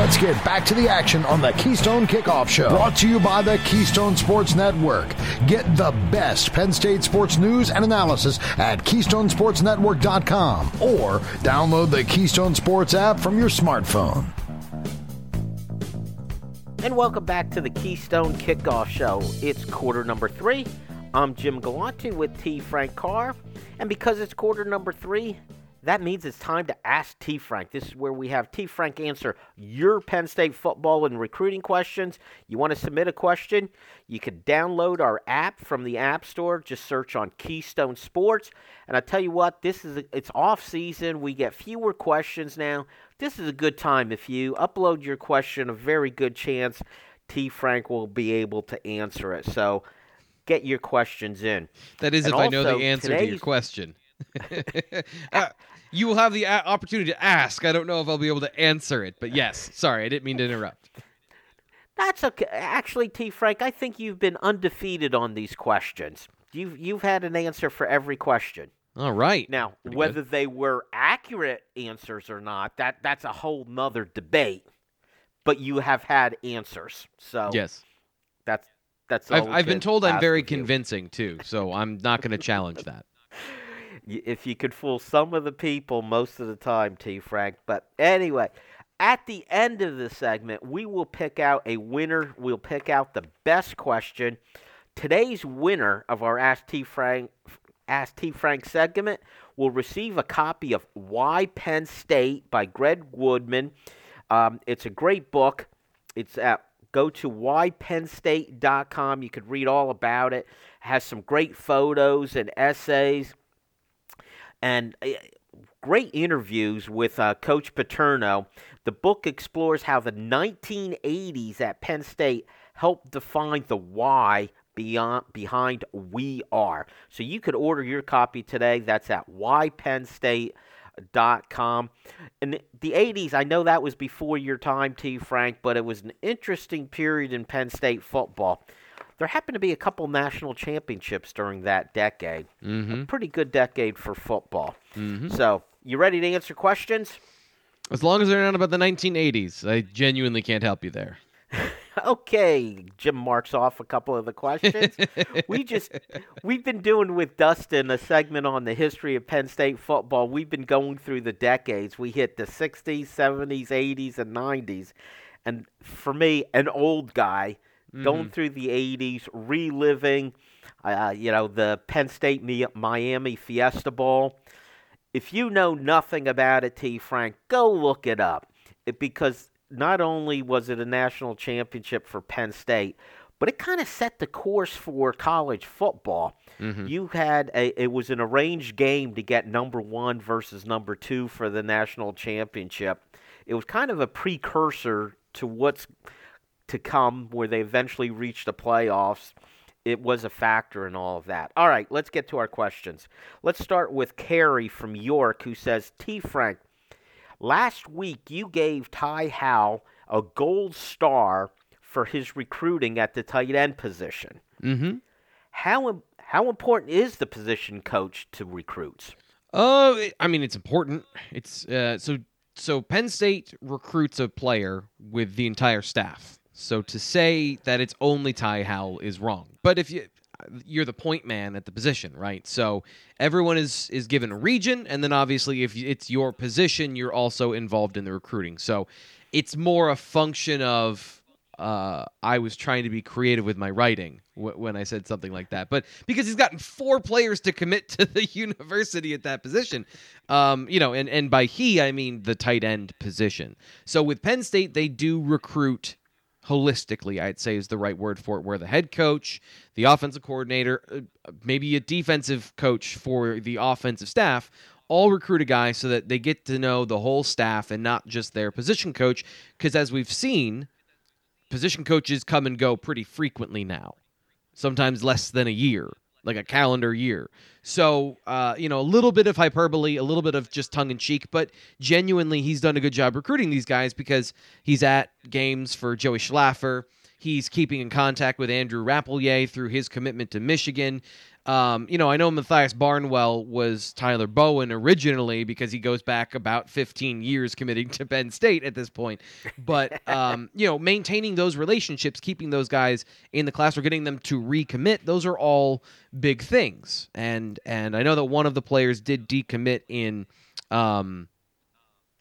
Let's get back to the action on the Keystone Kickoff Show. Brought to you by the Keystone Sports Network. Get the best Penn State sports news and analysis at KeystonesportsNetwork.com or download the Keystone Sports app from your smartphone. And welcome back to the Keystone Kickoff Show. It's quarter number three. I'm Jim Galante with T. Frank Carr. And because it's quarter number three, that means it's time to ask T. Frank. This is where we have T. Frank answer your Penn State football and recruiting questions. You want to submit a question? You can download our app from the App Store. Just search on Keystone Sports. And I tell you what, this is a, it's off season. We get fewer questions now. This is a good time. If you upload your question, a very good chance T. Frank will be able to answer it. So get your questions in. That is, And if I know the answer to your question. uh, you will have the a- opportunity to ask. I don't know if I'll be able to answer it, but yes. Sorry, I didn't mean to interrupt. That's okay. Actually, T. Frank, I think you've been undefeated on these questions. You've you've had an answer for every question. All right. Now, Pretty whether they were accurate answers or not, that that's a whole nother debate. But you have had answers, so Yes. that's that's. I've, I've been told I'm very of you. convincing too, so I'm not going to challenge that. If you could fool some of the people most of the time, T. Frank. But anyway, at the end of the segment, we will pick out a winner. We'll pick out the best question. Today's winner of our Ask T. Frank Ask T. Frank segment will receive a copy of Why Penn State by Greg Woodman. Um, it's a great book. It's at go to whypennstate.com. You could read all about it. Has some great photos and essays and uh, great interviews with uh, Coach Paterno. The book explores how the 1980s at Penn State helped define the why beyond behind we are. So you could order your copy today. That's at whypennstate.com. In the 80s, I know that was before your time, T. Frank, but it was an interesting period in Penn State football. There happened to be a couple national championships during that decade. Mm-hmm. A pretty good decade for football. Mm-hmm. So, you ready to answer questions? As long as they're not about the 1980s, I genuinely can't help you there. Okay, Jim marks off a couple of the questions. we just we've been doing with Dustin a segment on the history of Penn State football. We've been going through the decades. We hit the 60s, 70s, 80s and 90s. And for me, an old guy going mm-hmm. through the 80s, reliving uh, uh, you know, the Penn State Miami Fiesta Bowl. If you know nothing about it, T. Frank, go look it up. It, because not only was it a national championship for Penn State, but it kind of set the course for college football. Mm-hmm. You had a it was an arranged game to get number 1 versus number 2 for the national championship. It was kind of a precursor to what's to come where they eventually reached the playoffs. It was a factor in all of that. All right, let's get to our questions. Let's start with Carrie from York who says, T. Frank, Last week, you gave Ty Howle a gold star for his recruiting at the tight end position. Mm-hmm. How how important is the position coach to recruits? Oh, it- I mean, it's important. It's uh, so so. Penn State recruits a player with the entire staff. So to say that it's only Ty Howle is wrong. But if you you're the point man at the position, right? So everyone is is given a region, and then obviously if it's your position, you're also involved in the recruiting. So it's more a function of uh, I was trying to be creative with my writing w- when I said something like that. But because he's gotten four players to commit to the university at that position, um, you know, and, and by he, I mean the tight end position. So with Penn State, they do recruit holistically, I'd say is the right word for it, where the head coach, the offensive coordinator, uh, maybe a defensive coach for the offensive staff all recruit a guy so that they get to know the whole staff and not just their position coach. Because as we've seen, position coaches come and go pretty frequently now, sometimes less than a year, like a calendar year. So, uh, you know, a little bit of hyperbole, a little bit of just tongue in cheek, but genuinely, he's done a good job recruiting these guys because he's at games for Joey Schlaffer. He's keeping in contact with Andrew Rappleyea through his commitment to Michigan. Um, you know, I know Matthias Barnwell was Tyler Bowen originally because he goes back about 15 years committing to Penn State at this point. But um, you know, maintaining those relationships, keeping those guys in the class or getting them to recommit, those are all big things. And and I know that one of the players did decommit in um,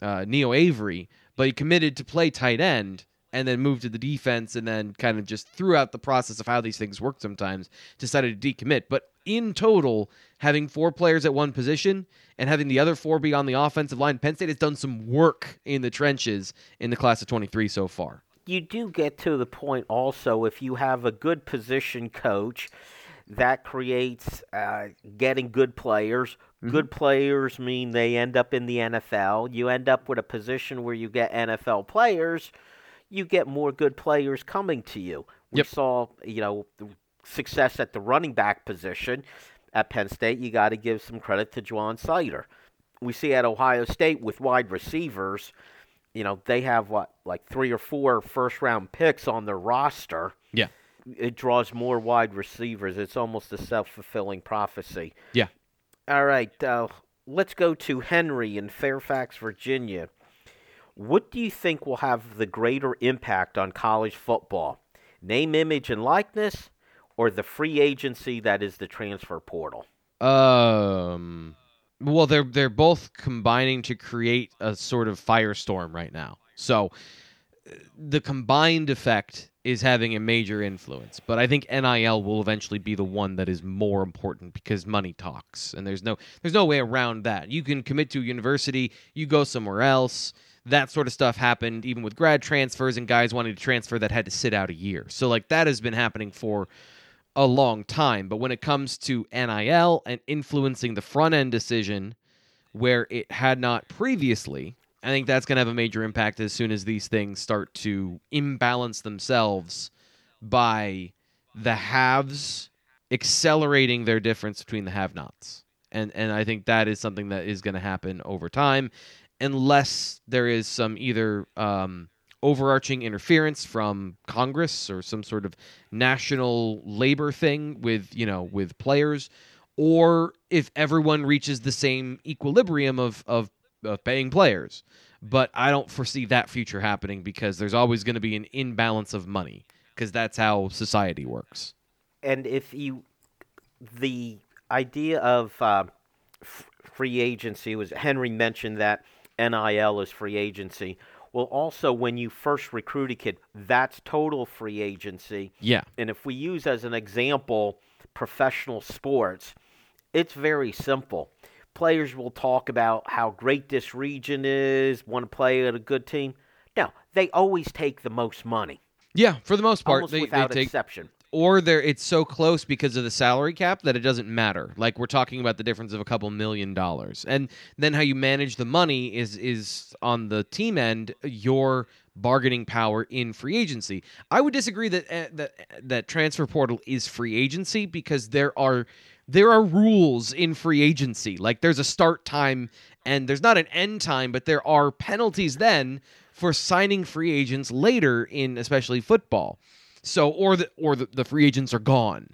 uh, Neeo Avery, but he committed to play tight end and then moved to the defense and then kind of just throughout the process of how these things work sometimes decided to decommit but in total having four players at one position and having the other four be on the offensive line penn state has done some work in the trenches in the class of 23 so far you do get to the point also if you have a good position coach that creates uh, getting good players. Mm-hmm. Good players mean they end up in the NFL. You end up with a position where you get NFL players you get more good players coming to you. We yep. saw, you know, success at the running back position at Penn State. You got to give some credit to Ja'Juan Seider. We see at Ohio State with wide receivers, you know, they have what, like three or four first round picks on their roster. Yeah. It draws more wide receivers. It's almost a self fulfilling prophecy. Yeah. All right. Uh, let's go to Henry in Fairfax, Virginia. What do you think will have the greater impact on college football? Name, image, and likeness, or the free agency that is the transfer portal? Um, well, they're they're both combining to create a sort of firestorm right now. So the combined effect is having a major influence. But I think NIL will eventually be the one that is more important because money talks, and there's no there's no way around that. You can commit to a university, you go somewhere else that sort of stuff happened even with grad transfers and guys wanting to transfer that had to sit out a year. So like that has been happening for a long time. But when it comes to NIL and influencing the front end decision where it had not previously, I think that's going to have a major impact as soon as these things start to imbalance themselves by the haves accelerating their difference between the have nots. And and I think that is something that is going to happen over time unless there is some either um, overarching interference from Congress or some sort of national labor thing with you know with players, or if everyone reaches the same equilibrium of of, of paying players. But I don't foresee that future happening because there's always going to be an imbalance of money because that's how society works. And if you, the idea of uh, free agency was Henry mentioned that NIL is free agency. Well, also, when you first recruit a kid, that's total free agency. Yeah. And if we use as an example professional sports, it's very simple. Players will talk about how great this region is, want to play at a good team. No, they always take the most money. Yeah, for the most part, Almost they, without they take exception or there it's so close because of the salary cap that it doesn't matter. Like we're talking about the difference of a couple million dollars. And then how you manage the money is is on the team end your bargaining power in free agency. I would disagree that uh, that that transfer portal is free agency because there are there are rules in free agency. Like there's a start time and there's not an end time, but there are penalties then for signing free agents later in especially football. So or the or the, the free agents are gone.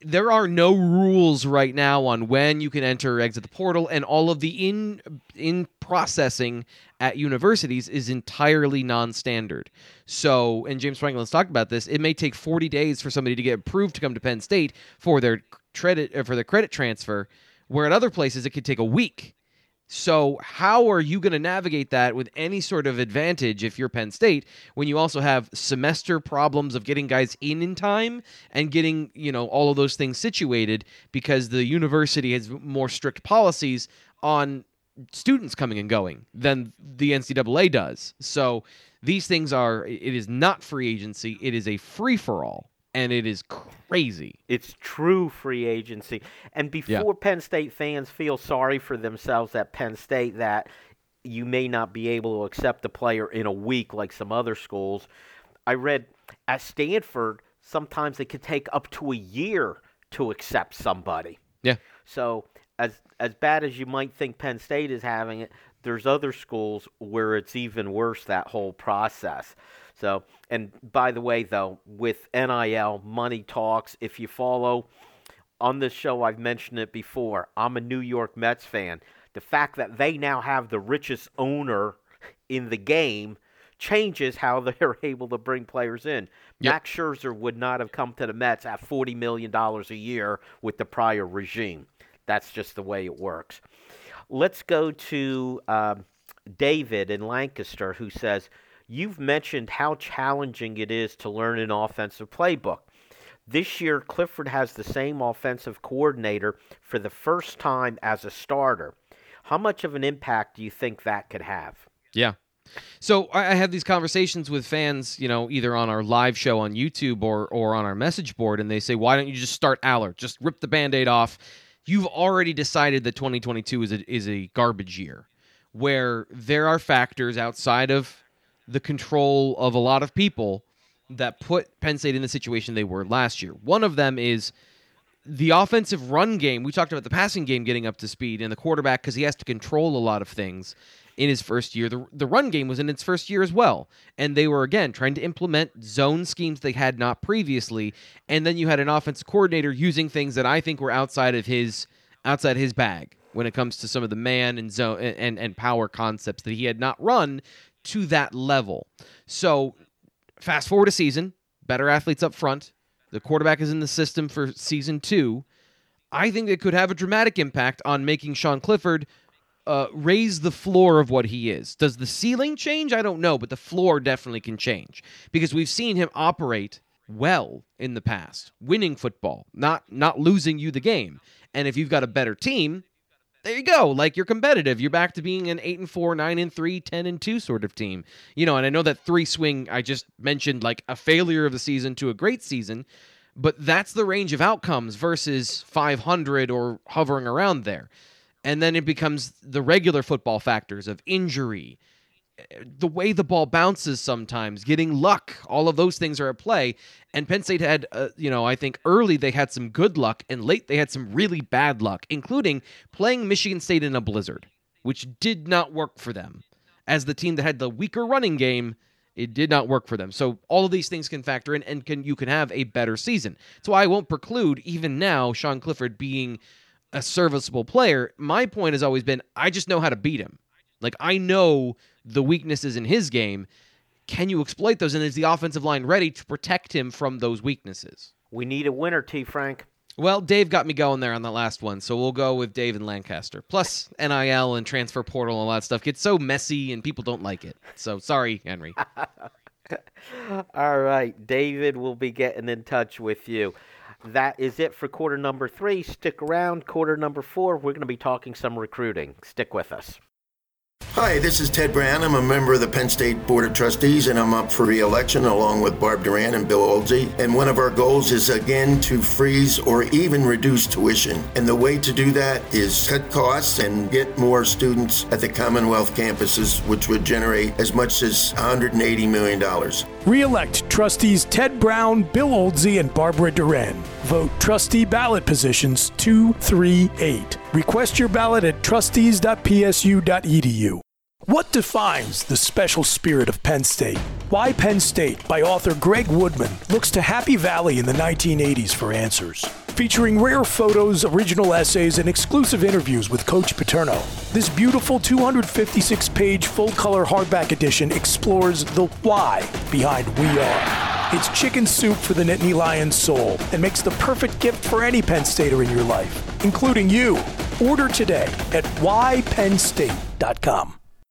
There are no rules right now on when you can enter or exit the portal, and all of the in in processing at universities is entirely non-standard. So, and James Franklin's talked about this. It may take 40 days for somebody to get approved to come to Penn State for their credit uh, for their credit transfer, where at other places it could take a week. So, how are you going to navigate that with any sort of advantage if you're Penn State when you also have semester problems of getting guys in in time and getting, you know, all of those things situated because the university has more strict policies on students coming and going than the NCAA does. So, these things are, it is not free agency, it is a free for all and it is crazy. It's true free agency. And before Yeah. Penn State fans feel sorry for themselves at Penn State that you may not be able to accept a player in a week like some other schools, I read at Stanford sometimes it could take up to a year to accept somebody. Yeah. So as as bad as you might think Penn State is having it, there's other schools where it's even worse that whole process. So, and by the way, though, with NIL, money talks. If you follow on this show, I've mentioned it before. I'm a New York Mets fan. The fact that they now have the richest owner in the game changes how they're able to bring players in. Yep. Max Scherzer would not have come to the Mets at $40 million a year with the prior regime. That's just the way it works. Let's go to um, David in Lancaster, who says, You've mentioned how challenging it is to learn an offensive playbook. This year, Clifford has the same offensive coordinator for the first time as a starter. How much of an impact do you think that could have? Yeah. So I have these conversations with fans, you know, either on our live show on YouTube or or on our message board, and they say, "Why don't you just start Allar? Just rip the Band-Aid off." You've already decided that 2022 is a, is a garbage year, where there are factors outside of the control of a lot of people that put Penn State in the situation they were last year. One of them is the offensive run game. We talked about the passing game getting up to speed, and the quarterback because he has to control a lot of things in his first year. The the run game was in its first year as well, and they were again trying to implement zone schemes they had not previously. And then you had an offensive coordinator using things that I think were outside of his outside his bag when it comes to some of the man and zone and and, and power concepts that he had not run to that level. So fast forward a season, better athletes up front. The quarterback is in the system for season two. I think it could have a dramatic impact on making Sean Clifford uh, raise the floor of what he is. Does the ceiling change? I don't know, but the floor definitely can change because we've seen him operate well in the past, winning football, not not losing you the game. And if you've got a better team, there you go. Like you're competitive. You're back to being an 8 and 4, 9 and 3, 10 and 2 sort of team. You know, and I know that three swing I just mentioned like a failure of the season to a great season, but that's the range of outcomes versus 500 or hovering around there. And then it becomes the regular football factors of injury, the way the ball bounces sometimes, getting luck, all of those things are at play. And Penn State had, uh, you know, I think early they had some good luck, and late they had some really bad luck, including playing Michigan State in a blizzard, which did not work for them. As the team that had the weaker running game, it did not work for them. So all of these things can factor in, and can you can have a better season. So I won't preclude even now Sean Clifford being a serviceable player. My point has always been I just know how to beat him. Like I know the weaknesses in his game. Can you exploit those? And is the offensive line ready to protect him from those weaknesses? We need a winner, T. Frank. Well, Dave got me going there on the last one, so we'll go with Dave and Lancaster. Plus, NIL and transfer portal and all that stuff gets so messy and people don't like it. So sorry, Henry. All right, David will be getting in touch with you. That is it for quarter number three. Stick around. Quarter number four, we're going to be talking some recruiting. Stick with us. Hi, this is Ted Brown. I'm a member of the Penn State Board of Trustees, and I'm up for re-election along with Barb Doran and Bill Oldsey. And one of our goals is again to freeze or even reduce tuition. And the way to do that is cut costs and get more students at the Commonwealth campuses, which would generate as much as $180 million. Re-elect trustees Ted Brown, Bill Oldsey, and Barbara Doran. Vote trustee ballot positions 238. Request your ballot at trustees.psu.edu. What defines the special spirit of Penn State? Why Penn State by author Greg Woodman looks to Happy Valley in the 1980s for answers. Featuring rare photos, original essays, and exclusive interviews with Coach Paterno. This beautiful 256 page full color hardback edition explores the why behind We Are. It's chicken soup for the Nittany Lions soul and makes the perfect gift for any Penn Stater in your life, including you. Order today at whypennstate.com.